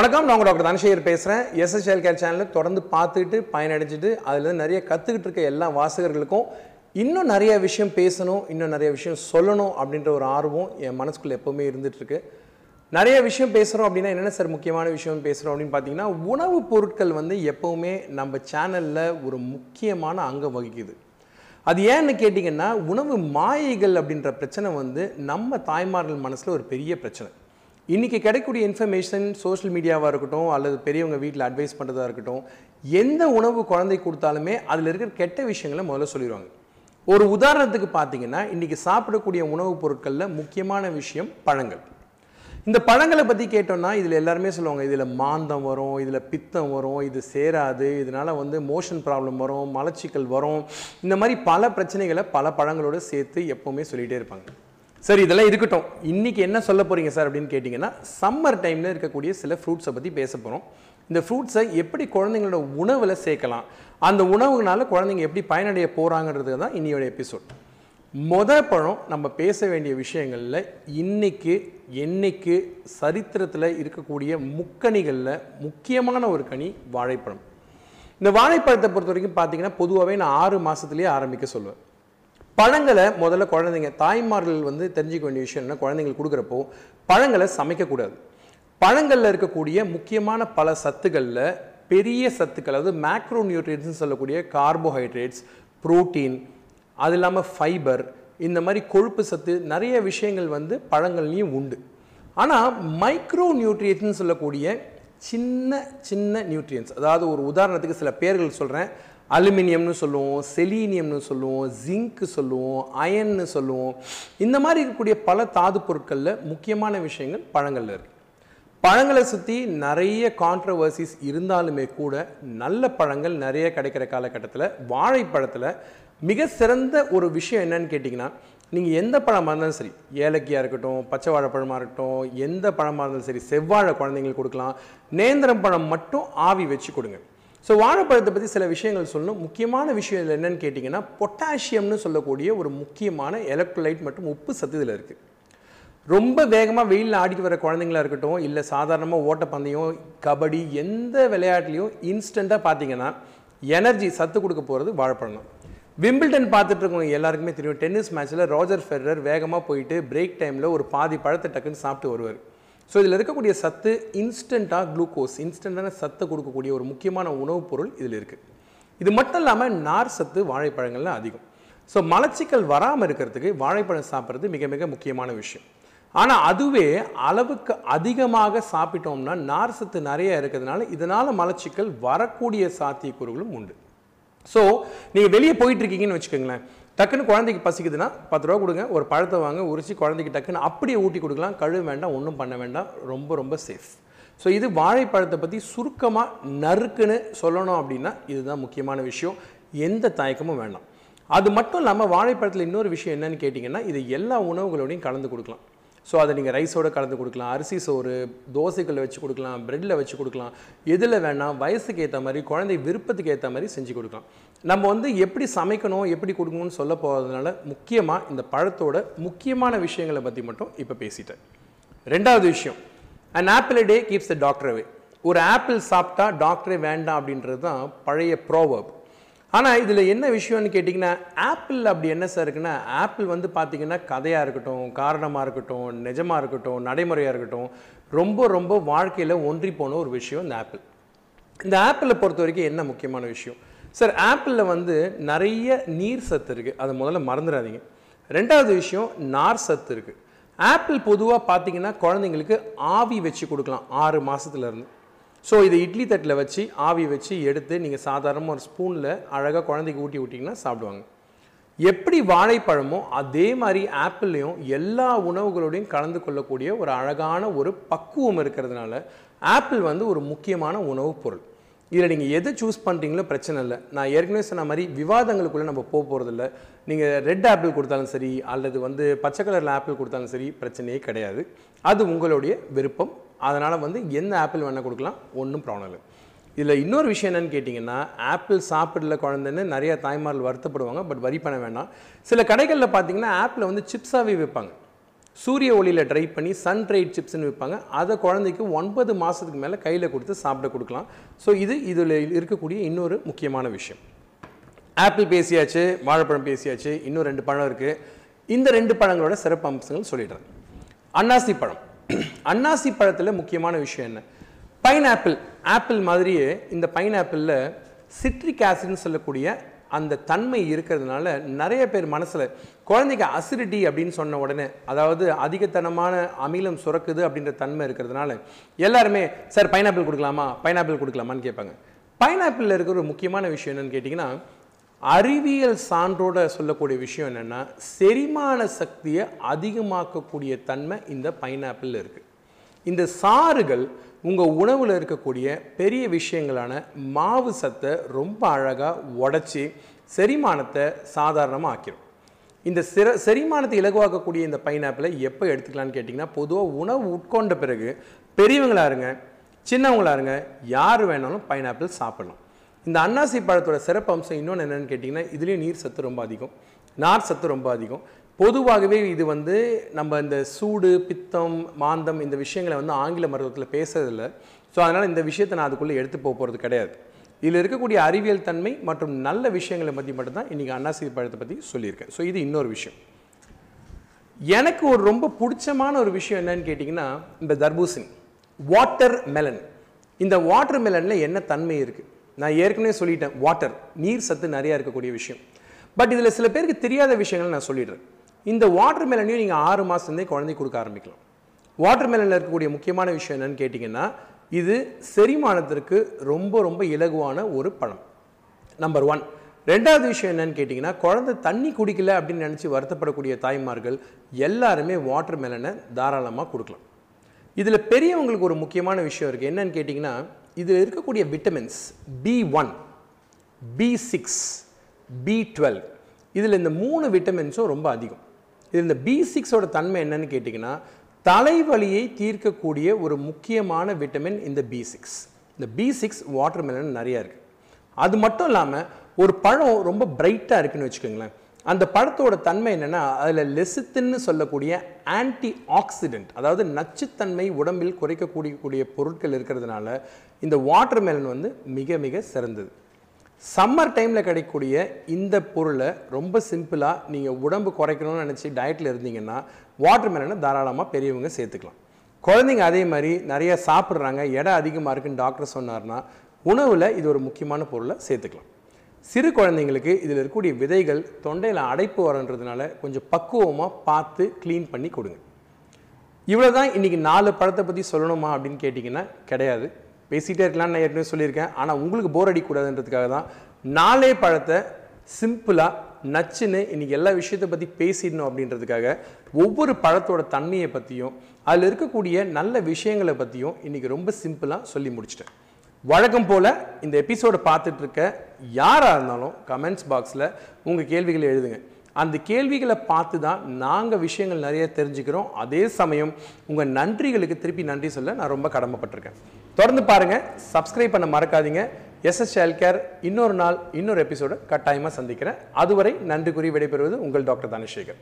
வணக்கம் நான் உங்கள் டாக்டர் தனசேகர் பேசுகிறேன் எஸ்எஸ்எல் கேர் சேனலில் தொடர்ந்து பார்த்துக்கிட்டு பயனடைஞ்சிட்டு அதில் நிறைய கற்றுக்கிட்டு இருக்க எல்லா வாசகர்களுக்கும் இன்னும் நிறைய விஷயம் பேசணும் இன்னும் நிறைய விஷயம் சொல்லணும் அப்படின்ற ஒரு ஆர்வம் என் மனசுக்குள்ளே எப்போவுமே இருந்துகிட்ருக்கு. நிறைய விஷயம் பேசுகிறோம் அப்படின்னா என்னென்ன சார் முக்கியமான விஷயம் பேசுகிறோம் அப்படின்னு பார்த்தீங்கன்னா உணவுப் பொருட்கள் வந்து எப்போவுமே நம்ம சேனலில் ஒரு முக்கியமான அங்கம் வகிக்குது. அது ஏன்னு கேட்டிங்கன்னா உணவு மாயைகள் அப்படின்ற பிரச்சனை வந்து நம்ம தாய்மார்கள் மனசில் ஒரு பெரிய பிரச்சனை. இன்றைக்கி கிடைக்கக்கூடிய இன்ஃபர்மேஷன் சோஷியல் மீடியாவாக இருக்கட்டும் அல்லது பெரியவங்க வீட்டில் அட்வைஸ் பண்ணுறதா இருக்கட்டும் எந்த உணவு குழந்தை கொடுத்தாலுமே அதில் இருக்கிற கெட்ட விஷயங்களை முதல்ல சொல்லிடுவாங்க ஒரு உதாரணத்துக்கு பார்த்தீங்கன்னா இன்றைக்கி சாப்பிடக்கூடிய உணவுப் பொருட்களில் முக்கியமான விஷயம் பழங்கள். இந்த பழங்களை பற்றி கேட்டோம்னா இதில் எல்லாருமே சொல்லுவாங்க இதில் மாந்தம் வரும் இதில் பித்தம் வரும் இது சேராது இதனால் வந்து மோஷன் ப்ராப்ளம் வரும் மலச்சிக்கல் வரும். இந்த மாதிரி பல பிரச்சனைகளை பல பழங்களோட சேர்த்து எப்போவுமே சொல்லிகிட்டே இருப்பாங்க. சரி இதெல்லாம் இருக்கட்டும். இன்றைக்கி என்ன சொல்ல போகிறீங்க சார் அப்படின்னு கேட்டிங்கன்னா சம்மர் டைமில் இருக்கக்கூடிய சில ஃப்ரூட்ஸை பற்றி பேச போகிறோம் இந்த ஃப்ரூட்ஸை எப்படி குழந்தைங்களோட உணவில் சேர்க்கலாம்? அந்த உணவுனால குழந்தைங்க எப்படி பயனடைய போகிறாங்கிறது தான் இன்னையோட எபிசோட் மொத பழம் நம்ம பேச வேண்டிய விஷயங்களில் இன்னைக்கு என்னைக்கு சரித்திரத்தில் இருக்கக்கூடிய முக்கணிகளில் முக்கியமான ஒரு கனி வாழைப்பழம். இந்த வாழைப்பழத்தை பொறுத்த வரைக்கும் பார்த்தீங்கன்னா பொதுவாகவே நான் ஆறு மாதத்துலேயே ஆரம்பிக்க சொல்லுவேன். பழங்களை முதல்ல குழந்தைங்க தாய்மார்கள் வந்து தெரிஞ்சுக்க வேண்டிய விஷயம் என்ன குழந்தைங்களுக்கு கொடுக்குறப்போ பழங்களை சமைக்கக்கூடாது பழங்களில் இருக்கக்கூடிய முக்கியமான பல சத்துக்களில் பெரிய சத்துக்கள் அதாவது மேக்ரோ நியூட்ரியன்ஸ்னு சொல்லக்கூடிய கார்போஹைட்ரேட்ஸ் புரோட்டீன் அது இல்லாமல் ஃபைபர் இந்த மாதிரி கொழுப்பு சத்து நிறைய விஷயங்கள் வந்து பழங்கள்லேயும் உண்டு. ஆனால் மைக்ரோ நியூட்ரியன்ஸ்னு சொல்லக்கூடிய சின்ன சின்ன நியூட்ரியன்ஸ் அதாவது ஒரு உதாரணத்துக்கு சில பேர்கள் சொல்கிறேன் அலுமினியம்னு சொல்லுவோம் செலீனியம்னு சொல்லுவோம் ஜிங்க் சொல்லுவோம் அயன்னு சொல்லுவோம். இந்த மாதிரி இருக்கக்கூடிய பல தாது பொருட்களில் முக்கியமான விஷயங்கள் பழங்களில் இருக்குது பழங்களை சுற்றி நிறைய கான்ட்ரவர்சிஸ் இருந்தாலுமே கூட நல்ல பழங்கள் நிறைய கிடைக்கிற காலகட்டத்தில் வாழைப்பழத்தில் மிக சிறந்த ஒரு விஷயம் என்னன்னு கேட்டிங்கன்னா நீங்கள் எந்த பழமாக இருந்தாலும் சரி ஏலக்கியாக இருக்கட்டும் பச்சை வாழைப்பழமாக இருக்கட்டும் எந்த பழமாக இருந்தாலும் சரி செவ்வாழை குழந்தைங்களுக்கு கொடுக்கலாம் நேந்திரம் பழம் மட்டும் ஆவி வச்சு கொடுங்க. ஸோ வாழைப்பழத்தை பற்றி சில விஷயங்கள் சொல்லணும். முக்கியமான விஷயம் இதில் என்னன்னு கேட்டிங்கன்னா பொட்டாசியம்னு சொல்லக்கூடிய ஒரு முக்கியமான எலக்ட்ரோலைட் மற்றும் உப்பு சத்து இதில் இருக்குது ரொம்ப வேகமாக வெயிலில் ஆடிட்டு வர குழந்தைங்களா இருக்கட்டும் இல்லை சாதாரணமாக ஓட்டப்பந்தயம் கபடி எந்த விளையாட்டுலையும் இன்ஸ்டண்ட்டாக பார்த்தீங்கன்னா எனர்ஜி சத்து கொடுக்க போகிறது வாழைப்பழம் தான் விம்பிள்டன் பார்த்துட்டு இருக்கவங்க எல்லாருக்குமே தெரியும் டென்னிஸ் மேட்ச்சில் ரோஜர் ஃபெர்ரர் வேகமாக போயிட்டு பிரேக் டைமில் ஒரு பாதி பழத்தை டக்குன்னு சாப்பிட்டு வருவார். ஸோ இதில் இருக்கக்கூடிய சத்து இன்ஸ்டண்ட்டாக குளுக்கோஸ் இன்ஸ்டண்ட்டான சத்தை கொடுக்கக்கூடிய ஒரு முக்கியமான உணவுப் பொருள் இதில் இருக்குது இது மட்டும் இல்லாமல் நார் சத்து வாழைப்பழங்கள்ல அதிகம். ஸோ மலச்சிக்கல் வராமல் இருக்கிறதுக்கு வாழைப்பழம் சாப்பிட்றது மிக மிக முக்கியமான விஷயம். ஆனால் அதுவே அளவுக்கு அதிகமாக சாப்பிட்டோம்னா நார் சத்து நிறைய இருக்கிறதுனால இதனால் மலச்சிக்கல் வரக்கூடிய சாத்தியக்கூறுகளும் உண்டு. ஸோ நீங்கள் வெளியே போயிட்டு இருக்கீங்கன்னு வச்சுக்கோங்களேன். டக்குன்னு குழந்தைக்கு பசிக்குதுன்னா பத்து ரூபா கொடுங்க ஒரு பழத்தை வாங்க உரிச்சு குழந்தைக்கு டக்குன்னு அப்படியே ஊட்டி கொடுக்கலாம். கழுவ வேண்டாம் ஒன்றும் பண்ண வேண்டாம். ரொம்ப ரொம்ப சேஃப் ஸோ இது வாழைப்பழத்தை பற்றி சுருக்கமாக நறுக்குன்னு சொல்லணும் அப்படின்னா இதுதான் முக்கியமான விஷயம். எந்த தயக்கமும் வேண்டாம். அது மட்டும் இல்லாமல் வாழைப்பழத்தில் இன்னொரு விஷயம் என்னன்னு கேட்டிங்கன்னா இது எல்லா உணவுகளோடையும் கலந்து கொடுக்கலாம். ஸோ அதை நீங்கள் ரைஸோட கலந்து கொடுக்கலாம் அரிசி சோறு தோசைகளில் வச்சு கொடுக்கலாம் ப்ரெட்டில் வச்சு கொடுக்கலாம். எதில் வேணால் வயசுக்கு ஏற்ற மாதிரி குழந்தை விருப்பத்துக்கு ஏற்ற மாதிரி செஞ்சு கொடுக்கலாம். நம்ம வந்து எப்படி சமைக்கணும் எப்படி கொடுக்கணும்னு சொல்ல போகிறதுனால முக்கியமாக இந்த பழத்தோட முக்கியமான விஷயங்களை பற்றி மட்டும் இப்போ பேசிட்டேன். ரெண்டாவது விஷயம் and apple day keeps the டாக்டரவே ஒரு ஆப்பிள் சாப்பிட்டா டாக்டரே வேண்டாம் அப்படின்றது தான் பழைய ப்ரோவர்ப் ஆனால் இதில் என்ன விஷயம்னு கேட்டிங்கன்னா ஆப்பிள் அப்படி என்ன சார் இருக்குன்னா ஆப்பிள் வந்து பார்த்திங்கன்னா கதையாக இருக்கட்டும் காரணமாக இருக்கட்டும் நிஜமாக இருக்கட்டும் நடைமுறையாக இருக்கட்டும் ரொம்ப ரொம்ப வாழ்க்கையில் ஒன்றி போன ஒரு விஷயம் இந்த ஆப்பிள் இந்த ஆப்பிளை பொறுத்த வரைக்கும் என்ன முக்கியமான விஷயம்? சார் ஆப்பிளில் வந்து நிறைய நீர் சத்து இருக்குது அதை முதல்ல மறந்துடாதீங்க. ரெண்டாவது விஷயம் நார் சத்து இருக்குது ஆப்பிள் பொதுவாக பார்த்தீங்கன்னா குழந்தைங்களுக்கு ஆவி வச்சு கொடுக்கலாம் ஆறு மாதத்துலேருந்து ஸோ இதை இட்லி தட்டில் வச்சு ஆவி வச்சு எடுத்து நீங்கள் சாதாரணமாக ஒரு ஸ்பூனில் அழகாக குழந்தைக்கு ஊட்டி விட்டிங்கன்னா சாப்பிடுவாங்க. எப்படி வாழைப்பழமோ அதே மாதிரி ஆப்பிள்லையும் எல்லா உணவுகளோடையும் கலந்து கொள்ளக்கூடிய ஒரு அழகான ஒரு பக்குவம் இருக்கிறதுனால ஆப்பிள் வந்து ஒரு முக்கியமான உணவுப் பொருள். இதில் நீங்கள் எது சூஸ் பண்ணுறீங்களோ பிரச்சனை இல்லை. நான் ஏற்கனவே சொன்ன மாதிரி விவாதங்களுக்குள்ளே நம்ம போக போகிறதில்ல நீங்கள் ரெட் ஆப்பிள் கொடுத்தாலும் சரி அல்லது வந்து பச்சை கலரில் ஆப்பிள் கொடுத்தாலும் சரி பிரச்சனையே கிடையாது. அது உங்களுடைய விருப்பம். அதனால் வந்து எந்த ஆப்பிள் வேணால் கொடுக்கலாம் ஒன்றும் ப்ராப்ளம் இல்லை. இதில் இன்னொரு விஷயம் என்னென்னு கேட்டிங்கன்னா ஆப்பிள் சாப்பிடல குழந்தைன்னு நிறைய தாய்மார்கள் வருத்தப்படுவாங்க பட் வரி பண்ண வேண்டாம். சில கடைகளில் பார்த்தீங்கன்னா ஆப்பிளை வந்து சிப்ஸாகவே விற்பாங்க சூரிய ஒளியில் ட்ரை பண்ணி சன் ட்ரைட் சிப்ஸ்னு விற்பாங்க அதை குழந்தைக்கு ஒன்பது மாதத்துக்கு மேலே கையில் கொடுத்து சாப்பிட கொடுக்கலாம். ஸோ இது இதில் இருக்கக்கூடிய இன்னொரு முக்கியமான விஷயம். ஆப்பிள் பேசியாச்சு வாழைப்பழம் பேசியாச்சு இன்னும் ரெண்டு பழம் இருக்குது இந்த ரெண்டு பழங்களோட சிறப்பு அம்சங்கள் சொல்லிடுறேன். அன்னாசி பழம். அன்னாசி பழத்தில் முக்கியமான விஷயம் என்ன? பைனாப்பிள் ஆப்பிள் மாதிரியே இந்த பைனாப்பிளில் சிட்ரிக் ஆசிட்னு சொல்லக்கூடிய அந்த தன்மை இருக்கிறதுனால நிறைய பேர் மனசில் குழந்தைக்கு அசிடிட்டி அப்படின்னு சொன்ன உடனே அதாவது அதிகத்தனமான அமிலம் சுரக்குது அப்படின்ற தன்மை இருக்கிறதுனால எல்லாருமே சார் பைனாப்பிள் கொடுக்கலாமா? பைனாப்பிள் கொடுக்கலாமான்னு கேட்பாங்க. பைனாப்பிளில் இருக்கிற ஒரு முக்கியமான விஷயம் என்னன்னு கேட்டிங்கன்னா அறிவியல் சான்றோட சொல்லக்கூடிய விஷயம் என்னென்னா செரிமான சக்தியை அதிகமாக்கக்கூடிய தன்மை இந்த பைனாப்பிளில் இருக்குது இந்த சாறுகள் உங்கள் உணவில் இருக்கக்கூடிய பெரிய விஷயங்களான மாவு சத்தை ரொம்ப அழகாக உடச்சி செரிமானத்தை சாதாரணமாக ஆக்கிரும். இந்த சிற செரிமானத்தை இலகுவாக்கக்கூடிய இந்த பைனாப்பிளை எப்போ எடுத்துக்கலான்னு கேட்டிங்கன்னா பொதுவாக உணவு உட்கொண்ட பிறகு பெரியவங்களா இருங்க சின்னவங்களா இருங்க யார் வேணாலும் பைனாப்பிள் சாப்பிடலாம். இந்த அன்னாசி பழத்தோட சிறப்பு அம்சம் இன்னொன்று என்னென்னு கேட்டிங்கன்னா இதுலேயும் நீர் சத்து ரொம்ப அதிகம். நார் சத்து ரொம்ப அதிகம். பொதுவாகவே இது வந்து நம்ம இந்த சூடு பித்தம் மாந்தம் இந்த விஷயங்களை வந்து ஆங்கில மருத்துவத்தில் பேசுறதில்ல. ஸோ அதனால் இந்த விஷயத்தை நான் அதுக்குள்ளே எடுத்து போக போகிறது கிடையாது. இதில் இருக்கக்கூடிய அறிவியல் தன்மை மற்றும் நல்ல விஷயங்களை பற்றி மட்டும்தான் இன்றைக்கி அன்னாசி பழத்தை பற்றி சொல்லியிருக்கேன். ஸோ இது இன்னொரு விஷயம். எனக்கு ஒரு ரொம்ப பிடிச்சமான ஒரு விஷயம் என்னன்னு கேட்டிங்கன்னா இந்த தர்பூசணி வாட்டர் மெலன் இந்த வாட்டர் மெலனில் என்ன தன்மை இருக்குது நான் ஏற்கனவே சொல்லிட்டேன் வாட்டர் நீர் சத்து நிறையா இருக்கக்கூடிய விஷயம். பட் இதில் சில பேருக்கு தெரியாத விஷயங்களை நான் சொல்லிடுறேன். இந்த வாட்டர் மெலனையும் நீங்கள் ஆறு மாதத்துலேருந்தே குழந்தைக்கு கொடுக்க ஆரம்பிக்கலாம். வாட்டர் மெலனில் இருக்கக்கூடிய முக்கியமான விஷயம் என்னென்னு கேட்டிங்கன்னா இது செரிமானத்திற்கு ரொம்ப ரொம்ப இலகுவான ஒரு பழம். நம்பர் ஒன் ரெண்டாவது விஷயம் என்னன்னு கேட்டிங்கன்னா குழந்தை தண்ணி குடிக்கல அப்படின்னு நினச்சி வருத்தப்படக்கூடிய தாய்மார்கள் எல்லாருமே வாட்டர் மெலனை தாராளமாக கொடுக்கலாம். இதில் பெரியவங்களுக்கு ஒரு முக்கியமான விஷயம் இருக்குது என்னன்னு கேட்டிங்கன்னா இதில் இருக்கக்கூடிய vitamins B one B six B twelve இதில் இந்த மூணு விட்டமின்ஸும் ரொம்ப அதிகம். இது இந்த பி சிக்ஸோட தன்மை என்னன்னு கேட்டிங்கன்னா தலைவலியை தீர்க்கக்கூடிய ஒரு முக்கியமான விட்டமின் இந்த பி சிக்ஸ் இந்த பி சிக்ஸ் வாட்டர் மெலன் நிறையா இருக்குது அது மட்டும் இல்லாமல் ஒரு பழம் ரொம்ப பிரைட்டாக இருக்குன்னு வச்சுக்கோங்களேன். அந்த பழத்தோட தன்மை என்னென்னா அதில் லெசித்தின்னு சொல்லக்கூடிய ஆன்டி ஆக்சிடென்ட் அதாவது நச்சுத்தன்மை உடம்பில் குறைக்கக்கூடிய கூடிய பொருட்கள் இருக்கிறதுனால இந்த வாட்டர் மெலன் வந்து மிக மிக சிறந்தது. சம்மர் டைமில் கிடைக்கக்கூடிய இந்த பொருளை ரொம்ப சிம்பிளாக நீங்கள் உடம்பு குறைக்கணும்னு நினச்சி டயட்டில் இருந்தீங்கன்னா வாட்டர் மெலனை தாராளமாக பெரியவங்க சேர்த்துக்கலாம். குழந்தைங்க அதே மாதிரி நிறையா சாப்பிட்றாங்க எடை அதிகமாக இருக்குன்னு டாக்டர் சொன்னார்னா உணவில் இது ஒரு முக்கியமான பொருளை சேர்த்துக்கலாம். சிறு குழந்தைங்களுக்கு இதில் இருக்கக்கூடிய விதைகள் தொண்டையில் அடைப்பு வரன்றதுனால கொஞ்சம் பக்குவமாக பார்த்து க்ளீன் பண்ணி கொடுங்க. இவ்வளோ தான் இன்றைக்கி நாலு பழத்தை பற்றி சொல்லணுமா அப்படின்னு கேட்டிங்கன்னா கிடையாது. பேசிகிட்டே இருக்கலாம்னு நான் ஏற்கனவே சொல்லியிருக்கேன். ஆனால் உங்களுக்கு போர் அடிக்கூடாதுன்றதுக்காக தான் நாலே பழத்தை சிம்பிளாக நச்சுன்னு இன்றைக்கி எல்லா விஷயத்தை பற்றி பேசிடணும் அப்படின்றதுக்காக ஒவ்வொரு பழத்தோட தன்மையை பற்றியும் அதில் இருக்கக்கூடிய நல்ல விஷயங்களை பற்றியும் இன்றைக்கி ரொம்ப சிம்பிளாக சொல்லி முடிச்சிட்டேன். வழக்கம் போல் இந்த எபிசோடை பார்த்துட்ருக்க யாராக இருந்தாலும் கமெண்ட்ஸ் பாக்ஸில் உங்கள் கேள்விகளை எழுதுங்க. அந்த கேள்விகளை பார்த்து தான் நாங்கள் விஷயங்கள் நிறைய தெரிஞ்சுக்கிறோம். அதே சமயம் உங்கள் நன்றிகளுக்கு திருப்பி நன்றி சொல்ல நான் ரொம்ப கடமைப்பட்டிருக்கேன். தொடர்ந்து பாருங்கள் சப்ஸ்கிரைப் பண்ண மறக்காதீங்க. எஸ்எஸ் கேர் இன்னொரு நாள் இன்னொரு எபிசோடு கட்டாயமாக சந்திக்கிறேன். அதுவரை நன்றி கூறி விடைபெறுவது உங்கள் டாக்டர் தனசேகர்.